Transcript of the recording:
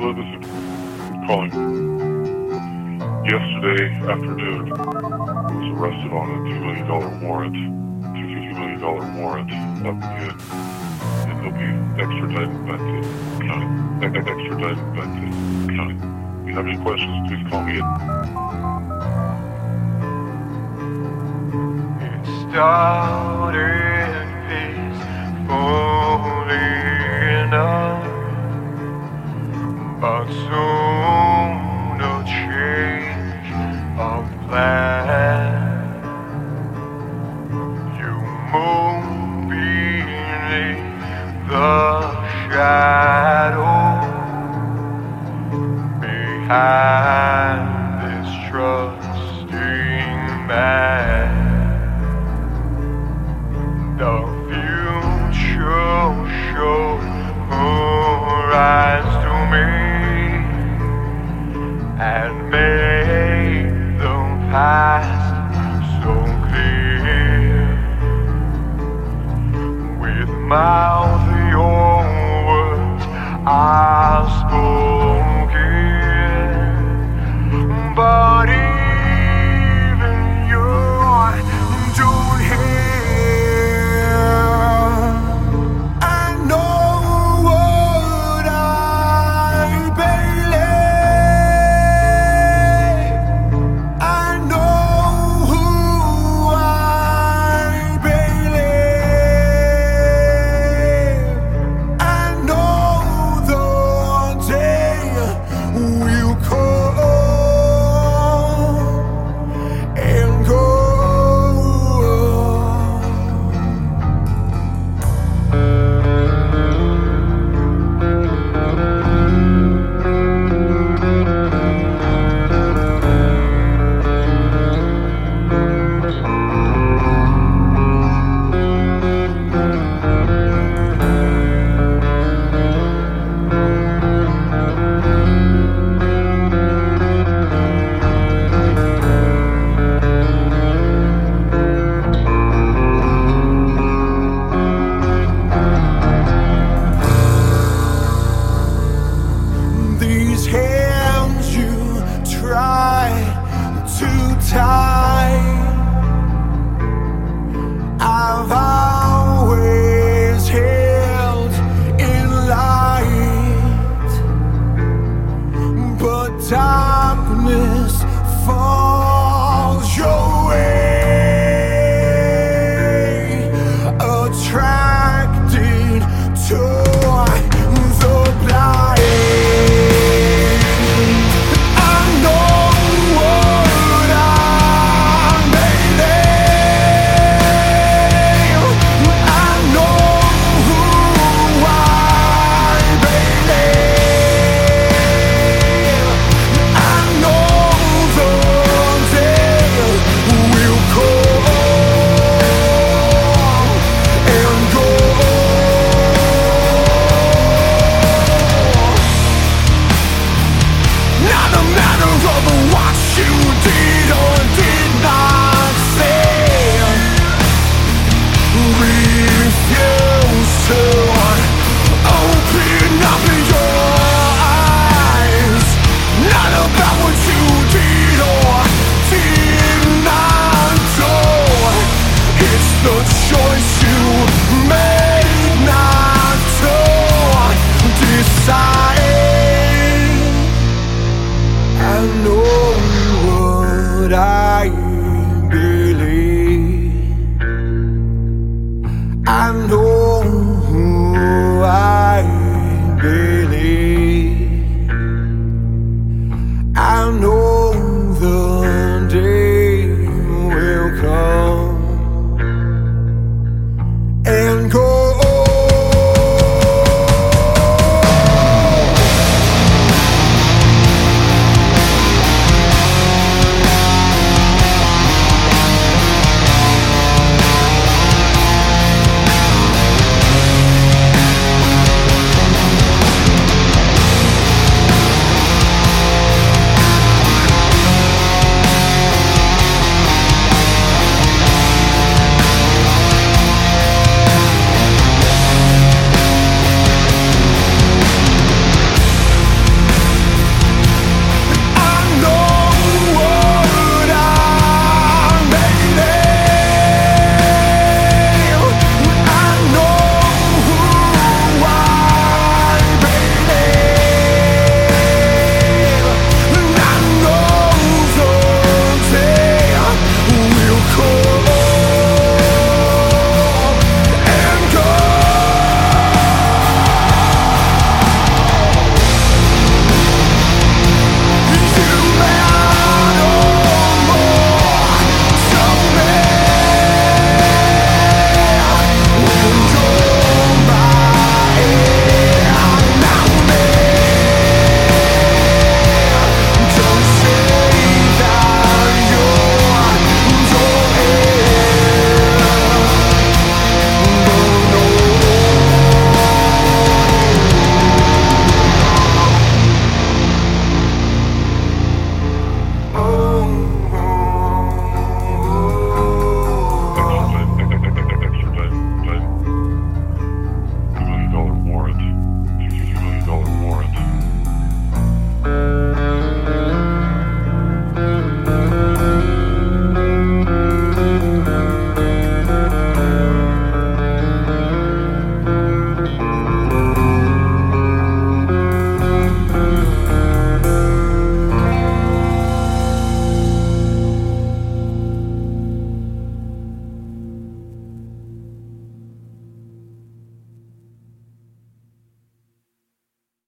Hello, this is calling. Yesterday afternoon, I was arrested on a $2 million warrant, $250 million warrant up in, and he'll be extradited back to county, extradited back to county. If you have any questions, please call me at... Started in peace for soon a change of plan. You move beneath the shadow behind this trusting man. Mouth your words are spoken,